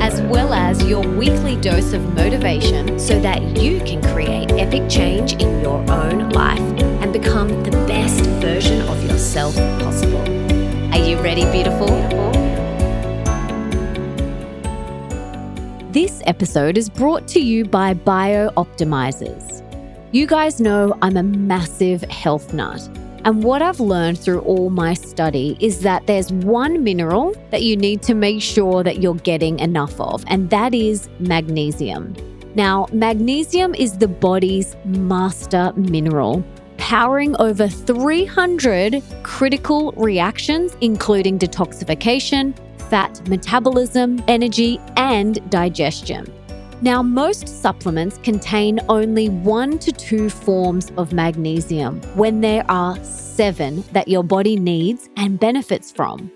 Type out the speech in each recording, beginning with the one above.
as well as your weekly dose of motivation so that you can create epic change in your own life and become the best version of yourself possible. Are you ready, beautiful? This episode is brought to you by BiOptimizers. You guys know I'm a massive health nut. And what I've learned through all my study is that there's one mineral that you need to make sure that you're getting enough of, and that is magnesium. Now, magnesium is the body's master mineral, powering over 300 critical reactions, including detoxification, fat metabolism, energy, and digestion. Now, most supplements contain only one to two forms of magnesium when there are seven that your body needs and benefits from.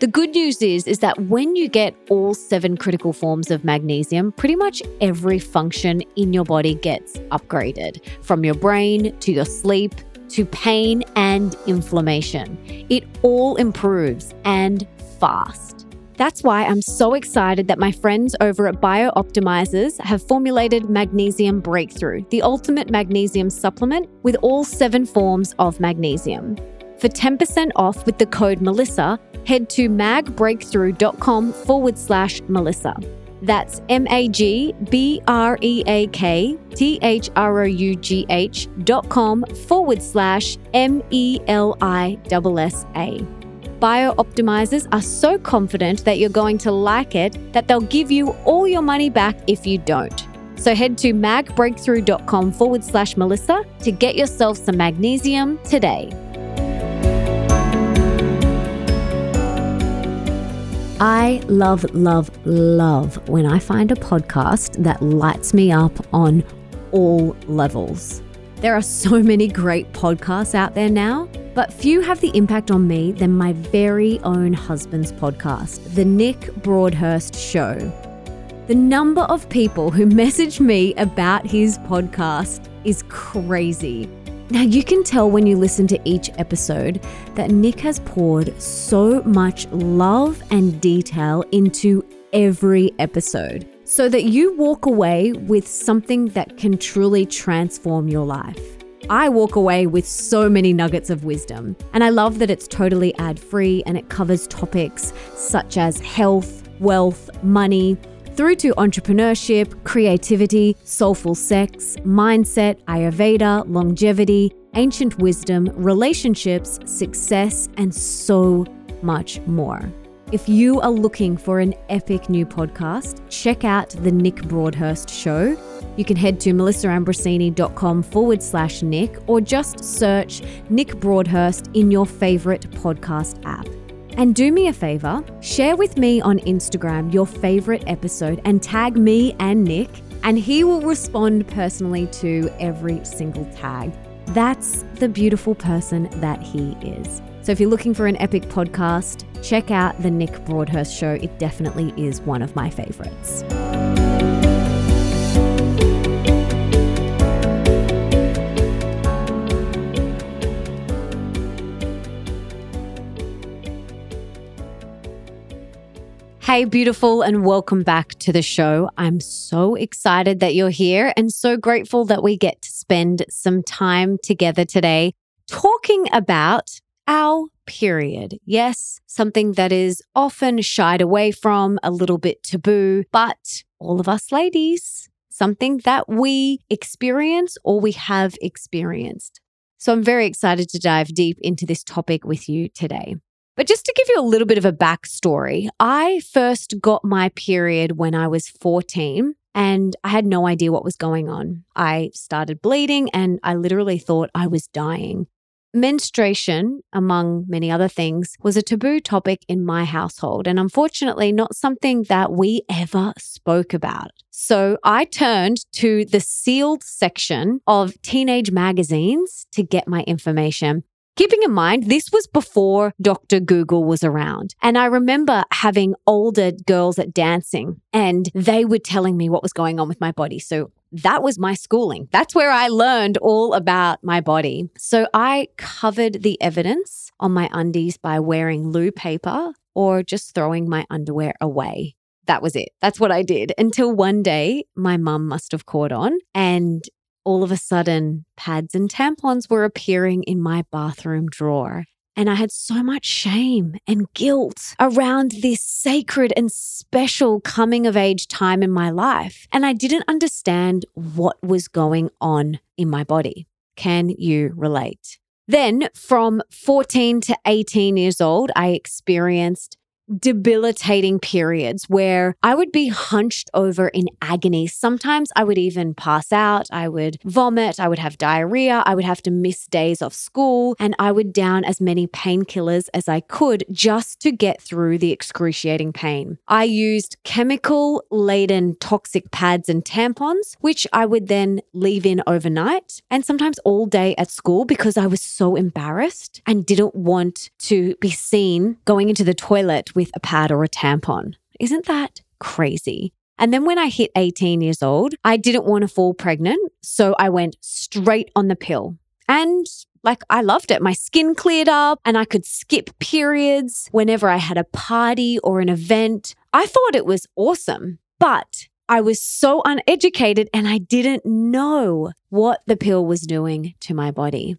The good news is is that when you get all seven critical forms of magnesium, pretty much every function in your body gets upgraded, from your brain to your sleep to pain and inflammation. It all improves and fast. That's why I'm so excited that my friends over at BiOptimizers have formulated Magnesium Breakthrough, the ultimate magnesium supplement with all seven forms of magnesium. For 10% off with the code Melissa, head to magbreakthrough.com forward slash Melissa. That's M A G B R E A K T H R O U G H dot com forward slash M E L I S S A. BiOptimizers are so confident that you're going to like it that they'll give you all your money back if you don't. So head to magbreakthrough.com forward slash Melissa to get yourself some magnesium today. I love, love, love when I find a podcast that lights me up on all levels. There are so many great podcasts out there now, but few have the impact on me than my very own husband's podcast, The Nick Broadhurst Show. The number of people who message me about his podcast is crazy. Now, you can tell when you listen to each episode that Nick has poured so much love and detail into every episode so that you walk away with something that can truly transform your life. I walk away with so many nuggets of wisdom, and I love that it's totally ad free and it covers topics such as health, wealth, money, through to entrepreneurship, creativity, soulful sex, mindset, Ayurveda, longevity, ancient wisdom, relationships, success, and so much more. If you are looking for an epic new podcast, check out The Nick Broadhurst Show. You can head to melissaambrosini.com forward slash Nick or just search Nick Broadhurst in your favorite podcast app. And do me a favor, share with me on Instagram your favorite episode and tag me and Nick, and he will respond personally to every single tag. That's the beautiful person that he is. So if you're looking for an epic podcast, check out the Nick Broadhurst show. It definitely is one of my favorites. Hey, beautiful, and welcome back to the show. I'm so excited that you're here and so grateful that we get to spend some time together today talking about our period. Yes, something that is often shied away from, a little bit taboo, but all of us ladies, something that we experience or we have experienced. So I'm very excited to dive deep into this topic with you today. But just to give you a little bit of a backstory, I first got my period when I was 14 and I had no idea what was going on. I started bleeding and I literally thought I was dying. Menstruation, among many other things, was a taboo topic in my household, and unfortunately, not something that we ever spoke about. So I turned to the sealed section of teenage magazines to get my information. Keeping in mind, this was before Dr. Google was around. And I remember having older girls at dancing and they were telling me what was going on with my body. So that was my schooling. That's where I learned all about my body. So I covered the evidence on my undies by wearing loo paper or just throwing my underwear away. That was it. That's what I did until one day my mum must have caught on and all of a sudden, pads and tampons were appearing in my bathroom drawer. And I had so much shame and guilt around this sacred and special coming of age time in my life. And I didn't understand what was going on in my body. Can you relate? Then, from 14 to 18 years old, I experienced debilitating periods where I would be hunched over in agony. Sometimes I would even pass out. I would vomit. I would have diarrhea. I would have to miss days of school. And I would down as many painkillers as I could just to get through the excruciating pain. I used chemical laden toxic pads and tampons, which I would then leave in overnight and sometimes all day at school because I was so embarrassed and didn't want to be seen going into the toilet with a pad or a tampon. Isn't that crazy? And then when I hit 18 years old, I didn't want to fall pregnant. So I went straight on the pill. And like I loved it. My skin cleared up and I could skip periods whenever I had a party or an event. I thought it was awesome. But I was so uneducated and I didn't know what the pill was doing to my body.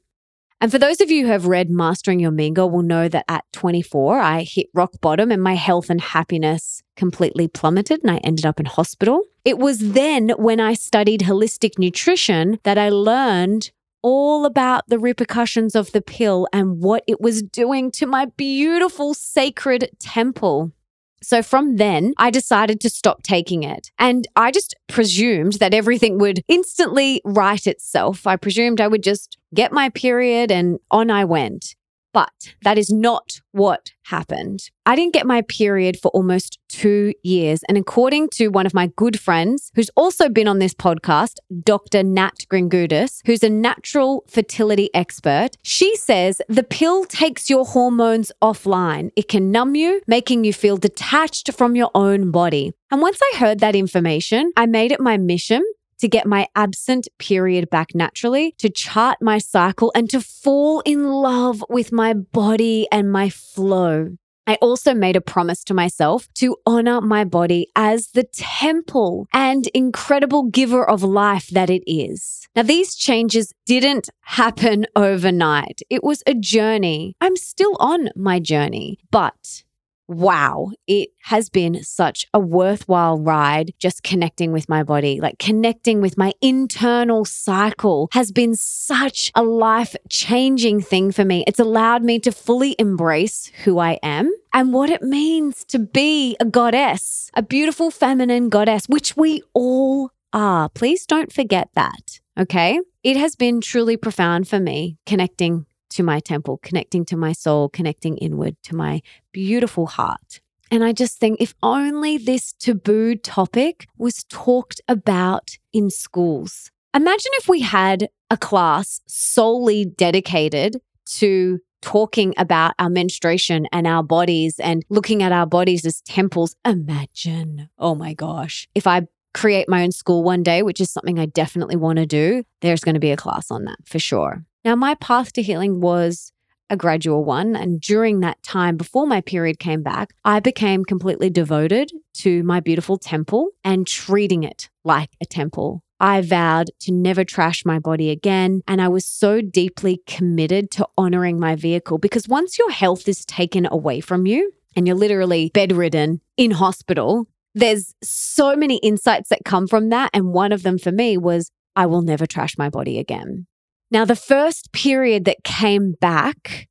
And for those of you who have read Mastering Your Girl will know that at 24, I hit rock bottom and my health and happiness completely plummeted and I ended up in hospital. It was then when I studied holistic nutrition that I learned all about the repercussions of the pill and what it was doing to my beautiful sacred temple. So from then, I decided to stop taking it. And I just presumed that everything would instantly right itself. I presumed I would just get my period and on I went. But that is not what happened. I didn't get my period for almost two years. And according to one of my good friends, who's also been on this podcast, Dr. Nat Kringoudis, who's a natural fertility expert, she says the pill takes your hormones offline. It can numb you, making you feel detached from your own body. And once I heard that information, I made it my mission to get my absent period back naturally, to chart my cycle, and to fall in love with my body and my flow. I also made a promise to myself to honor my body as the temple and incredible giver of life that it is. Now, these changes didn't happen overnight. It was a journey. I'm still on my journey, but wow, it has been such a worthwhile ride just connecting with my body, like connecting with my internal cycle has been such a life changing thing for me. It's allowed me to fully embrace who I am and what it means to be a goddess, a beautiful feminine goddess, which we all are. Please don't forget that. Okay. It has been truly profound for me connecting to my temple, connecting to my soul, connecting inward to my beautiful heart. And I just think if only this taboo topic was talked about in schools. Imagine if we had a class solely dedicated to talking about our menstruation and our bodies and looking at our bodies as temples. Imagine, oh my gosh, if I create my own school one day, which is something I definitely want to do, there's going to be a class on that for sure. Now, my path to healing was a gradual one. And during that time, before my period came back, I became completely devoted to my beautiful temple and treating it like a temple. I vowed to never trash my body again. And I was so deeply committed to honoring my vehicle because once your health is taken away from you and you're literally bedridden in hospital, there's so many insights that come from that. And one of them for me was, I will never trash my body again. Now, the first period that came back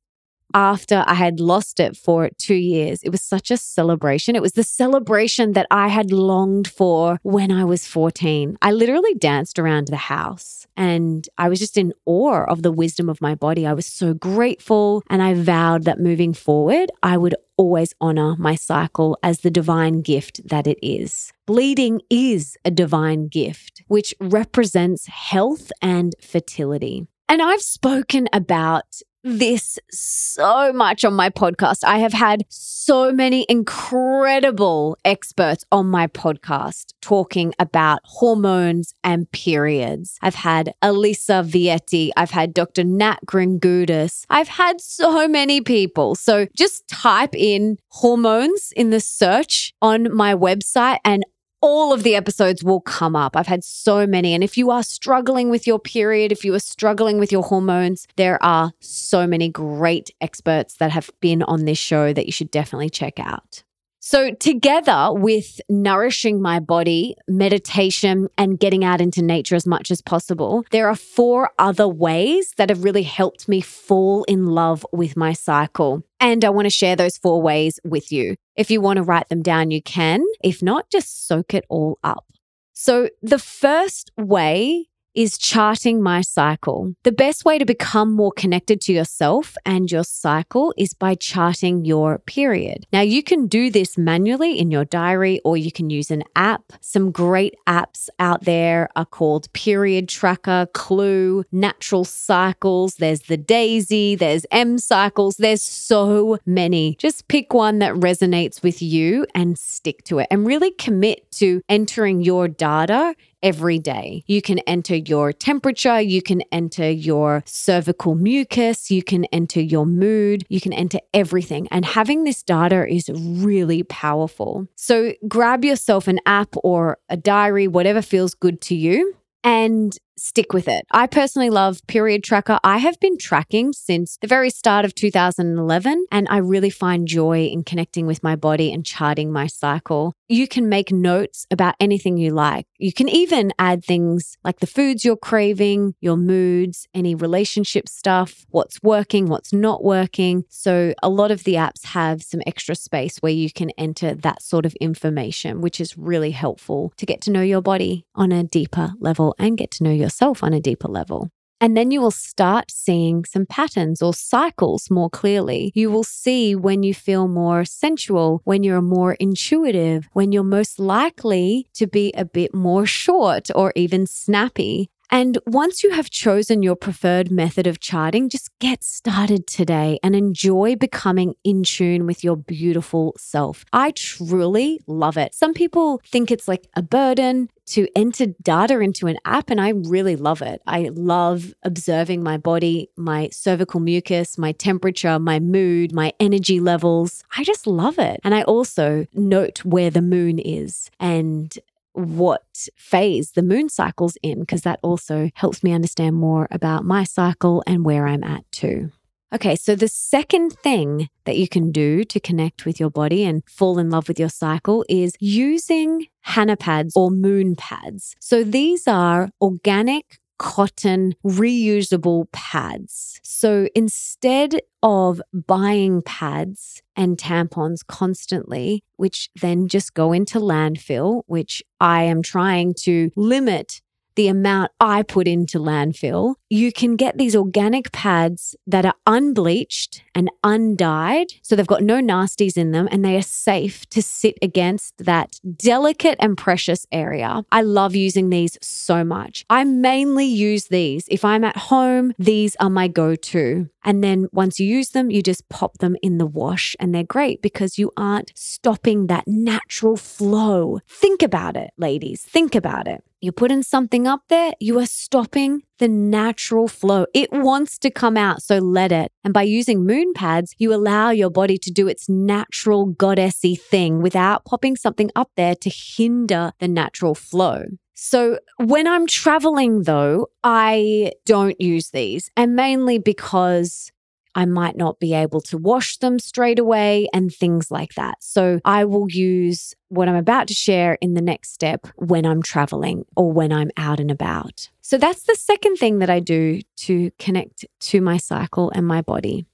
after I had lost it for two years, it was such a celebration. It was the celebration that I had longed for when I was 14. I literally danced around the house and I was just in awe of the wisdom of my body. I was so grateful and I vowed that moving forward, I would always honor my cycle as the divine gift that it is. Bleeding is a divine gift, which represents health and fertility. And I've spoken about this so much on my podcast. I have had so many incredible experts on my podcast talking about hormones and periods. I've had Alisa Vitti, I've had Dr. Nat Kringoudis, I've had so many people. So just type in hormones in the search on my website and all of the episodes will come up. I've had so many. And if you are struggling with your period, if you are struggling with your hormones, there are so many great experts that have been on this show that you should definitely check out. So, together with nourishing my body, meditation, and getting out into nature as much as possible, there are four other ways that have really helped me fall in love with my cycle. And I want to share those four ways with you. If you want to write them down, you can. If not, just soak it all up. So, the first way is charting my cycle. The best way to become more connected to yourself and your cycle is by charting your period. Now, you can do this manually in your diary or you can use an app. Some great apps out there are called Period Tracker, Clue, Natural Cycles. There's the Daysy, there's M Cycles. There's so many. Just pick one that resonates with you and stick to it and really commit to entering your data every day. You can enter your temperature, you can enter your cervical mucus, you can enter your mood, you can enter everything. And having this data is really powerful. So grab yourself an app or a diary, whatever feels good to you. And stick with it. I personally love Period Tracker. I have been tracking since the very start of 2011, and I really find joy in connecting with my body and charting my cycle. You can make notes about anything you like. You can even add things like the foods you're craving, your moods, any relationship stuff, what's working, what's not working. So, a lot of the apps have some extra space where you can enter that sort of information, which is really helpful to get to know your body on a deeper level and get to know your yourself on a deeper level. And then you will start seeing some patterns or cycles more clearly. You will see when you feel more sensual, when you're more intuitive, when you're most likely to be a bit more short or even snappy. And once you have chosen your preferred method of charting, just get started today and enjoy becoming in tune with your beautiful self. I truly love it. Some people think it's like a burden to enter data into an app, and I really love it. I love observing my body, my cervical mucus, my temperature, my mood, my energy levels. I just love it. And I also note where the moon is and what phase the moon cycle's in, because that also helps me understand more about my cycle and where I'm at too. Okay, so the second thing that you can do to connect with your body and fall in love with your cycle is using Hannah pads or moon pads. So these are organic cotton reusable pads. So instead of buying pads and tampons constantly, which then just go into landfill, which I am trying to limit the amount I put into landfill, you can get these organic pads that are unbleached and undyed. So they've got no nasties in them and they are safe to sit against that delicate and precious area. I love using these so much. I mainly use these. If I'm at home, these are my go to. And then once you use them, you just pop them in the wash and they're great because you aren't stopping that natural flow. Think about it, ladies. Think about it. You're putting something up there, you are stopping the natural flow. It wants to come out, so let it. And by using moon pads, you allow your body to do its natural goddessy thing without popping something up there to hinder the natural flow. So when I'm traveling, though, I don't use these, and mainly because I might not be able to wash them straight away and things like that. So I will use what I'm about to share in the next step when I'm traveling or when I'm out and about. So that's the second thing that I do to connect to my cycle and my body.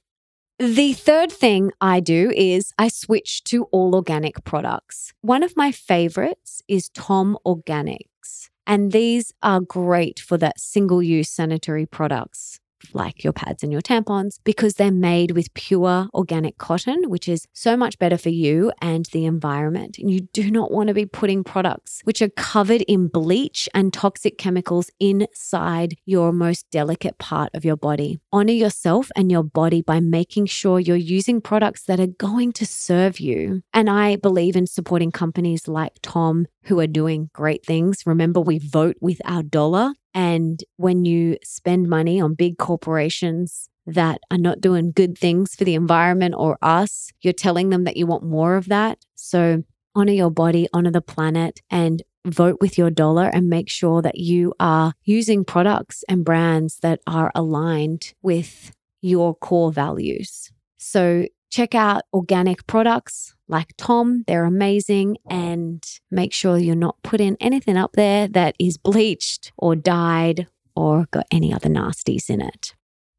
The third thing I do is I switch to all organic products. One of my favorites is Tom Organics, and these are great for that single use sanitary products like your pads and your tampons because they're made with pure organic cotton, which is so much better for you and the environment. And you do not want to be putting products which are covered in bleach and toxic chemicals inside your most delicate part of your body. Honor yourself and your body by making sure you're using products that are going to serve you. And I believe in supporting companies like Tom who are doing great things. Remember, we vote with our dollar. And when you spend money on big corporations that are not doing good things for the environment or us, you're telling them that you want more of that. So honor your body, honor the planet, and vote with your dollar and make sure that you are using products and brands that are aligned with your core values. So check out organic products like Tom. They're amazing. And make sure you're not putting anything up there that is bleached or dyed or got any other nasties in it.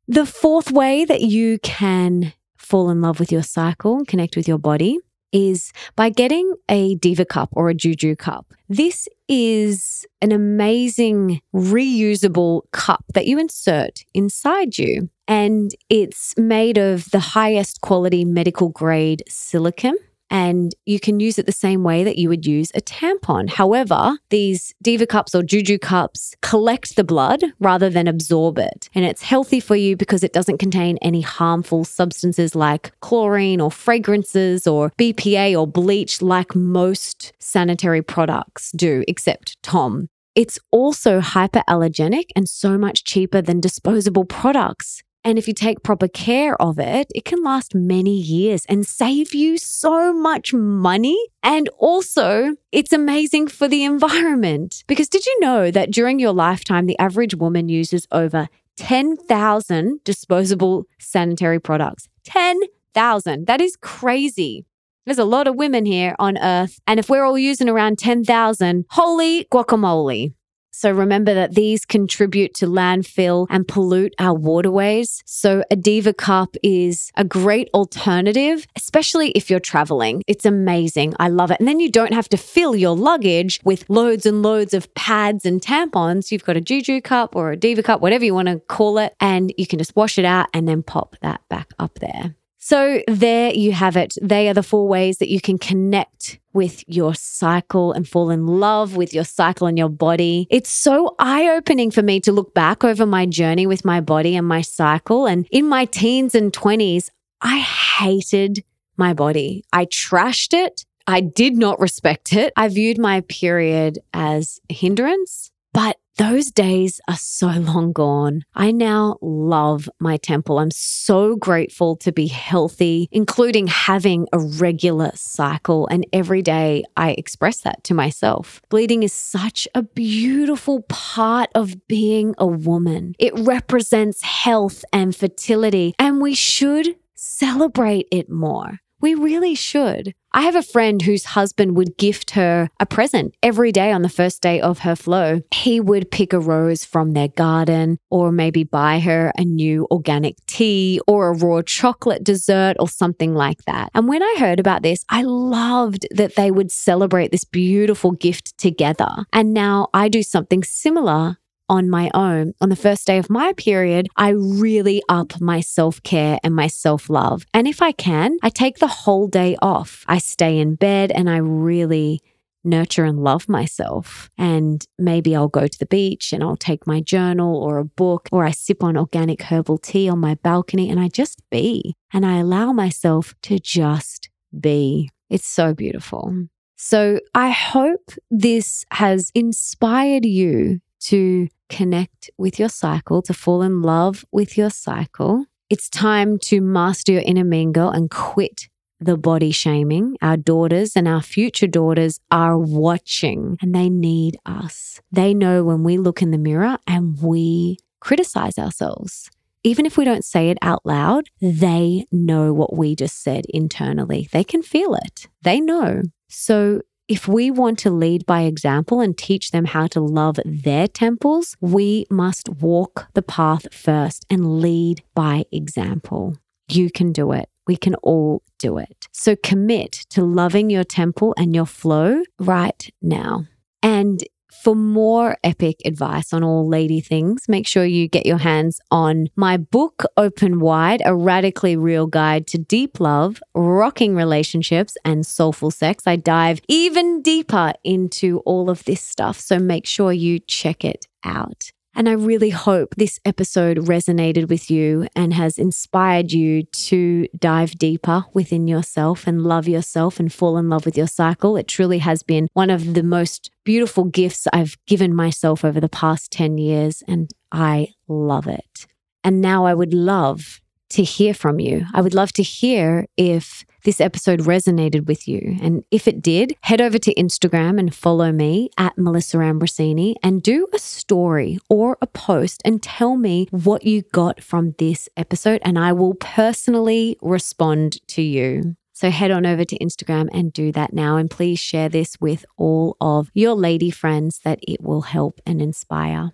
The fourth way that you can fall in love with your cycle and connect with your body is by getting a Diva cup or a Juju cup. This is an amazing reusable cup that you insert inside you. And it's made of the highest quality medical grade silicone and you can use it the same way that you would use a tampon. However, these Diva cups or Juju cups collect the blood rather than absorb it. And it's healthy for you because it doesn't contain any harmful substances like chlorine or fragrances or BPA or bleach like most sanitary products do, except Tom. It's also hyperallergenic and so much cheaper than disposable products. And if you take proper care of it, it can last many years and save you so much money. And also, it's amazing for the environment. Because did you know that during your lifetime, the average woman uses over 10,000 disposable sanitary products? 10,000. That is crazy. There's a lot of women here on earth. And if we're all using around 10,000, holy guacamole. So remember that these contribute to landfill and pollute our waterways. So a Diva cup is a great alternative, especially if you're traveling. It's amazing. I love it. And then you don't have to fill your luggage with loads and loads of pads and tampons. You've got a Juju cup or a Diva cup, whatever you want to call it, and you can just wash it out and then pop that back up there. So, there you have it. They are the four ways that you can connect with your cycle and fall in love with your cycle and your body. It's so eye opening for me to look back over my journey with my body and my cycle. And in my teens and 20s, I hated my body. I trashed it. I did not respect it. I viewed my period as a hindrance, but those days are so long gone. I now love my temple. I'm so grateful to be healthy, including having a regular cycle. And every day I express that to myself. Bleeding is such a beautiful part of being a woman. It represents health and fertility, and we should celebrate it more. We really should. I have a friend whose husband would gift her a present every day on the first day of her flow. He would pick a rose from their garden or maybe buy her a new organic tea or a raw chocolate dessert or something like that. And when I heard about this, I loved that they would celebrate this beautiful gift together. And now I do something similar on my own. On the first day of my period, I really up my self care and my self love. And if I can, I take the whole day off. I stay in bed and I really nurture and love myself. And maybe I'll go to the beach and I'll take my journal or a book, or I sip on organic herbal tea on my balcony and I just be. And I allow myself to just be. It's so beautiful. So I hope this has inspired you to connect with your cycle, to fall in love with your cycle. It's time to master your inner mean girl and quit the body shaming. Our daughters and our future daughters are watching and they need us. They know when we look in the mirror and we criticize ourselves. Even if we don't say it out loud, they know what we just said internally. They can feel it. They know. So if we want to lead by example and teach them how to love their temples, we must walk the path first and lead by example. You can do it. We can all do it. So commit to loving your temple and your flow right now. And for more epic advice on all lady things, make sure you get your hands on my book, Open Wide, a radically real guide to deep love, rocking relationships, and soulful sex. I dive even deeper into all of this stuff. So make sure you check it out. And I really hope this episode resonated with you and has inspired you to dive deeper within yourself and love yourself and fall in love with your cycle. It truly has been one of the most beautiful gifts I've given myself over the past 10 years, and I love it. And now I would love to hear from you. I would love to hear if this episode resonated with you. And if it did, head over to Instagram and follow me at Melissa Ambrosini and do a story or a post and tell me what you got from this episode. And I will personally respond to you. So head on over to Instagram and do that now. And please share this with all of your lady friends that it will help and inspire.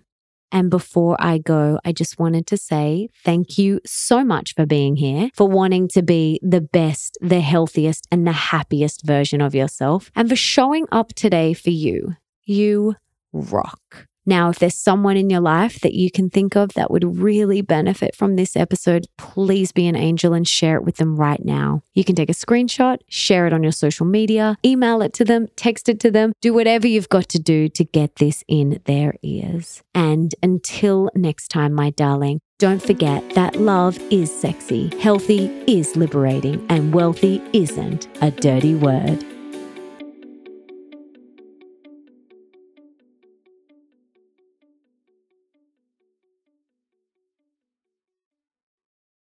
And before I go, I just wanted to say thank you so much for being here, for wanting to be the best, the healthiest, and the happiest version of yourself, and for showing up today for you. You rock. Now, if there's someone in your life that you can think of that would really benefit from this episode, please be an angel and share it with them right now. You can take a screenshot, share it on your social media, email it to them, text it to them, do whatever you've got to do to get this in their ears. And until next time, my darling, don't forget that love is sexy, healthy is liberating, and wealthy isn't a dirty word.